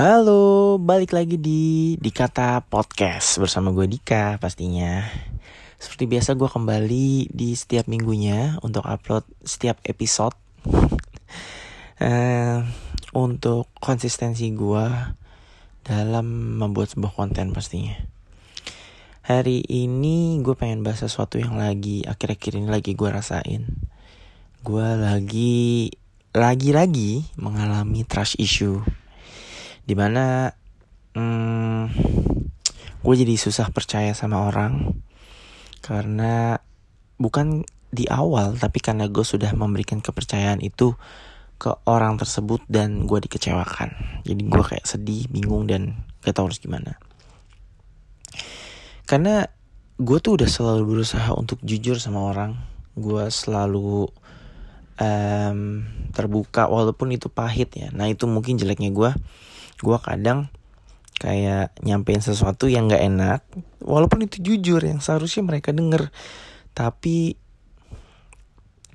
Halo, balik lagi di Dikata Podcast bersama gue Dika pastinya. Seperti biasa gue kembali di setiap minggunya untuk upload setiap episode. uh, untuk konsistensi gue dalam membuat sebuah konten pastinya. Hari ini gue pengen bahas sesuatu yang lagi akhir-akhir ini lagi gue rasain. Gue lagi lagi-lagi mengalami trust issue di mana hmm, gue jadi susah percaya sama orang. Karena bukan di awal tapi karena gue sudah memberikan kepercayaan itu ke orang tersebut dan gue dikecewakan. Jadi gue kayak sedih bingung dan gak tau harus gimana. Karena gue tuh udah selalu berusaha untuk jujur sama orang. Gue selalu um, terbuka walaupun itu pahit ya. Nah itu mungkin jeleknya gue gue kadang kayak nyampein sesuatu yang gak enak walaupun itu jujur yang seharusnya mereka denger tapi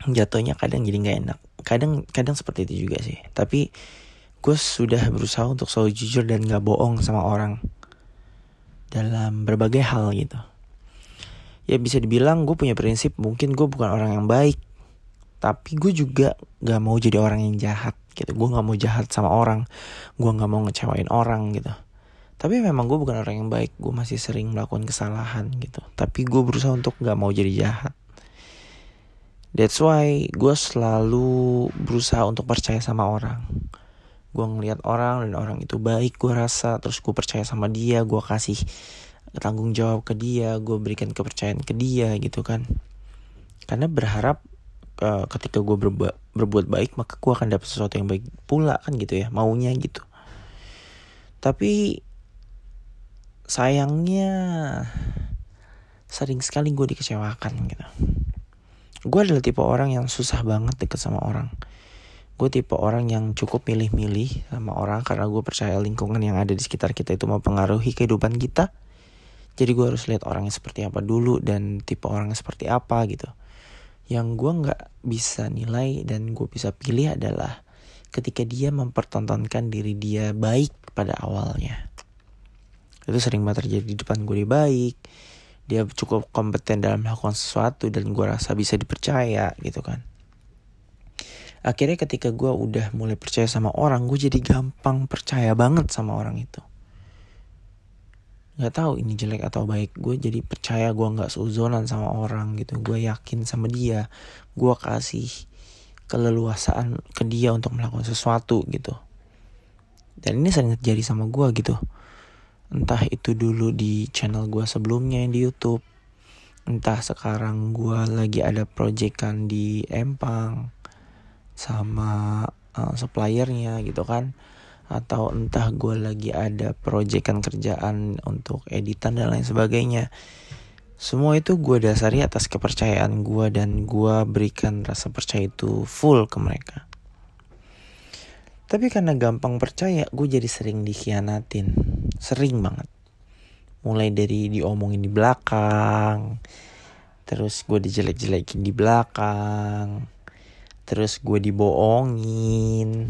jatuhnya kadang jadi gak enak. Kadang kadang seperti itu juga sih. Tapi gue sudah berusaha untuk selalu jujur dan gak bohong sama orang dalam berbagai hal gitu. Ya bisa dibilang gue punya prinsip mungkin gue bukan orang yang baik tapi gue juga gak mau jadi orang yang jahat gitu. Gue nggak mau jahat sama orang. Gue nggak mau ngecewain orang gitu. Tapi memang gue bukan orang yang baik. Gue masih sering melakukan kesalahan gitu. Tapi gue berusaha untuk nggak mau jadi jahat. That's why gue selalu berusaha untuk percaya sama orang. Gue ngelihat orang dan orang itu baik gue rasa. Terus gue percaya sama dia gue kasih tanggung jawab ke dia gue berikan kepercayaan ke dia gitu kan. Karena berharap uh, ketika gue berbuat berbuat baik maka gue akan dapat sesuatu yang baik pula kan gitu ya maunya gitu. Tapi sayangnya sering sekali gue dikecewakan gitu. Gue adalah tipe orang yang susah banget deket sama orang. Gue tipe orang yang cukup milih-milih sama orang karena gue percaya lingkungan yang ada di sekitar kita itu mempengaruhi kehidupan kita. Jadi gue harus lihat orangnya seperti apa dulu dan tipe orangnya seperti apa gitu yang gue nggak bisa nilai dan gue bisa pilih adalah ketika dia mempertontonkan diri dia baik pada awalnya. Itu sering banget terjadi di depan gue dia baik dia cukup kompeten dalam melakukan sesuatu dan gue rasa bisa dipercaya gitu kan. Akhirnya ketika gue udah mulai percaya sama orang gue jadi gampang percaya banget sama orang itu nggak tahu ini jelek atau baik. Gue jadi percaya gue nggak seuzonan sama orang gitu. Gue yakin sama dia. Gue kasih keleluasaan ke dia untuk melakukan sesuatu gitu. Dan ini sering terjadi sama gue gitu. Entah itu dulu di channel gue sebelumnya yang di YouTube. Entah sekarang gue lagi ada proyekan di Empang sama uh, suppliernya gitu kan atau entah gue lagi ada proyekan kerjaan untuk editan dan lain sebagainya. Semua itu gue dasari atas kepercayaan gue dan gue berikan rasa percaya itu full ke mereka. Tapi karena gampang percaya gue jadi sering dikhianatin. Sering banget. Mulai dari diomongin di belakang terus gue dijelek-jelekin di belakang terus gue dibohongin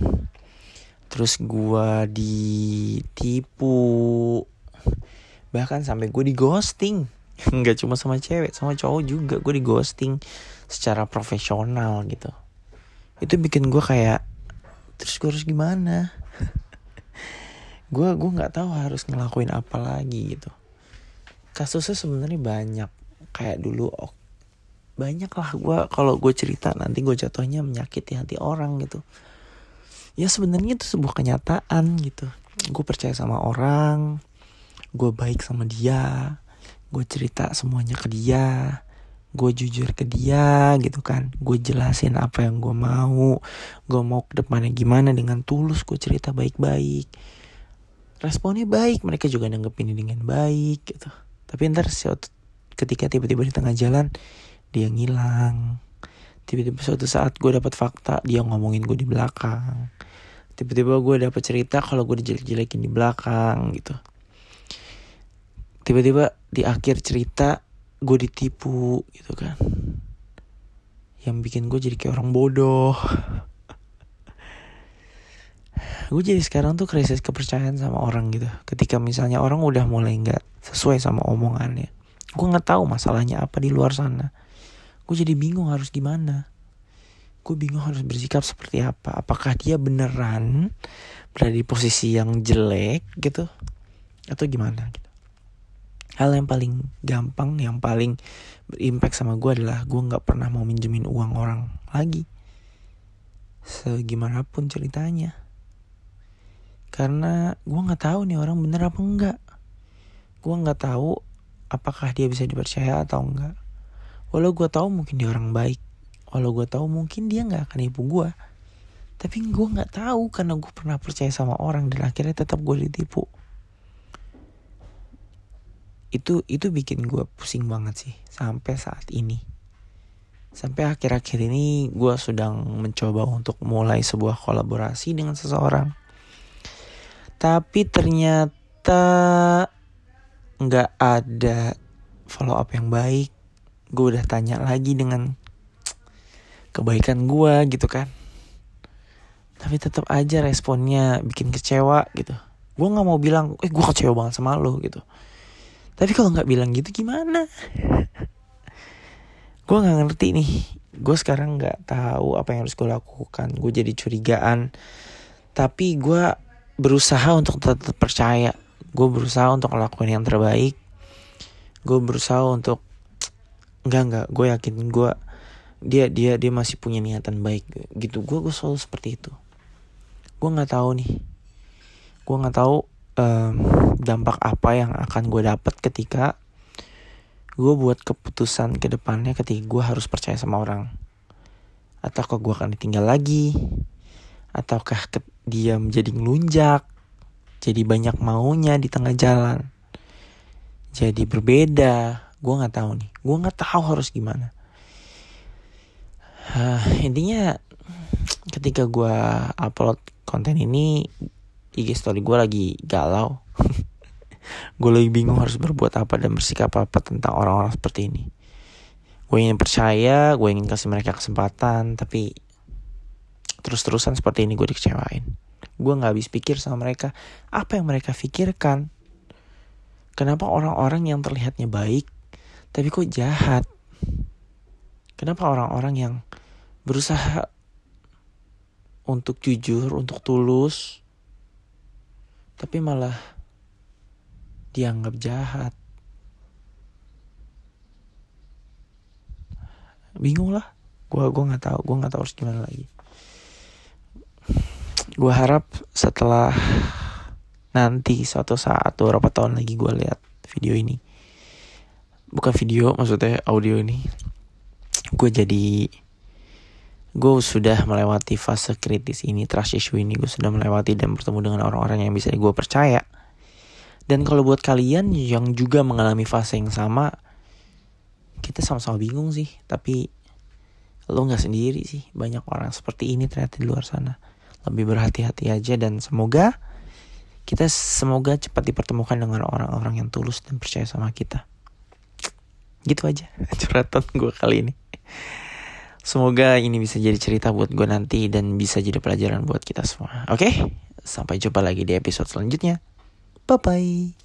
terus gue ditipu. Bahkan sampai gue di ghosting nggak cuma sama cewek sama cowok juga gue di ghosting secara profesional gitu. Itu bikin gue kayak terus gue harus gimana? Gue gue nggak tahu harus ngelakuin apa lagi gitu. Kasusnya sebenarnya banyak. Kayak dulu oh, banyak lah gue kalau gue cerita nanti gue jatuhnya menyakiti hati orang gitu ya sebenarnya itu sebuah kenyataan gitu. Gue percaya sama orang gue baik sama dia gue cerita semuanya ke dia gue jujur ke dia gitu kan. Gue jelasin apa yang gue mau gue mau ke depannya gimana dengan tulus gue cerita baik-baik. Responnya baik mereka juga nanggepin dengan baik gitu. Tapi ntar ketika tiba-tiba di tengah jalan dia ngilang. Tiba-tiba suatu saat gue dapat fakta dia ngomongin gue di belakang tiba-tiba gue dapat cerita kalau gue dijelek-jelekin di belakang gitu. Tiba-tiba di akhir cerita gue ditipu gitu kan. Yang bikin gue jadi kayak orang bodoh. Gue jadi sekarang tuh krisis kepercayaan sama orang gitu. Ketika misalnya orang udah mulai nggak sesuai sama omongannya gue nggak tahu masalahnya apa di luar sana. Gue jadi bingung harus gimana gue bingung harus bersikap seperti apa. Apakah dia beneran berada di posisi yang jelek gitu? Atau gimana gitu? Hal yang paling gampang yang paling berimpact sama gue adalah gue nggak pernah mau minjemin uang orang lagi. Segimanapun ceritanya. Karena gue nggak tahu nih orang bener apa enggak gue nggak tahu apakah dia bisa dipercaya atau enggak walau gue tahu mungkin dia orang baik walau gue tahu mungkin dia nggak akan ibu gue tapi gue nggak tahu karena gue pernah percaya sama orang dan akhirnya tetap gue ditipu. Itu itu bikin gue pusing banget sih sampai saat ini. Sampai akhir-akhir ini gue sedang mencoba untuk mulai sebuah kolaborasi dengan seseorang. Tapi ternyata nggak ada follow up yang baik. Gue udah tanya lagi dengan kebaikan gue gitu kan. Tapi tetap aja responnya bikin kecewa gitu. Gue nggak mau bilang eh gue kecewa banget sama lo gitu. Tapi kalau nggak bilang gitu gimana? Gue nggak ngerti nih. Gue sekarang nggak tahu apa yang harus gue lakukan. Gue jadi curigaan. Tapi gue berusaha untuk tetap percaya. Gue berusaha untuk ngelakuin yang terbaik. Gue berusaha untuk enggak enggak gue yakin gue dia dia dia masih punya niatan baik gitu. Gue gue selalu seperti itu. Gue nggak tahu nih. Gue nggak tahu um, dampak apa yang akan gue dapat ketika gue buat keputusan ke depannya ketika gue harus percaya sama orang. Ataukah gue akan ditinggal lagi? Ataukah dia menjadi ngelunjak? Jadi banyak maunya di tengah jalan? Jadi berbeda? Gue nggak tahu nih. Gue nggak tahu harus gimana uh, intinya ketika gue upload konten ini IG story gue lagi galau. Gue lagi bingung harus berbuat apa dan bersikap apa tentang orang-orang seperti ini. Gue ingin percaya gue ingin kasih mereka kesempatan tapi terus-terusan seperti ini gue dikecewain. Gue nggak habis pikir sama mereka apa yang mereka pikirkan? Kenapa orang-orang yang terlihatnya baik tapi kok jahat? Kenapa orang-orang yang berusaha untuk jujur untuk tulus tapi malah dianggap jahat. Bingung lah. Gue gue nggak tahu gue nggak tahu harus gimana lagi. Gue harap setelah nanti suatu saat beberapa tahun lagi gue lihat video ini. Bukan video maksudnya audio ini. Gue jadi gue sudah melewati fase kritis ini trust issue ini. Gue sudah melewati dan bertemu dengan orang-orang yang bisa gue percaya. Dan kalau buat kalian yang juga mengalami fase yang sama kita sama-sama bingung sih. Tapi lo nggak sendiri sih. Banyak orang seperti ini ternyata di luar sana. Lebih berhati-hati aja dan semoga kita semoga cepat dipertemukan dengan orang-orang yang tulus dan percaya sama kita. Gitu aja curhatan gue kali ini. Semoga ini bisa jadi cerita buat gue nanti dan bisa jadi pelajaran buat kita semua. Oke, okay? sampai jumpa lagi di episode selanjutnya. Bye bye.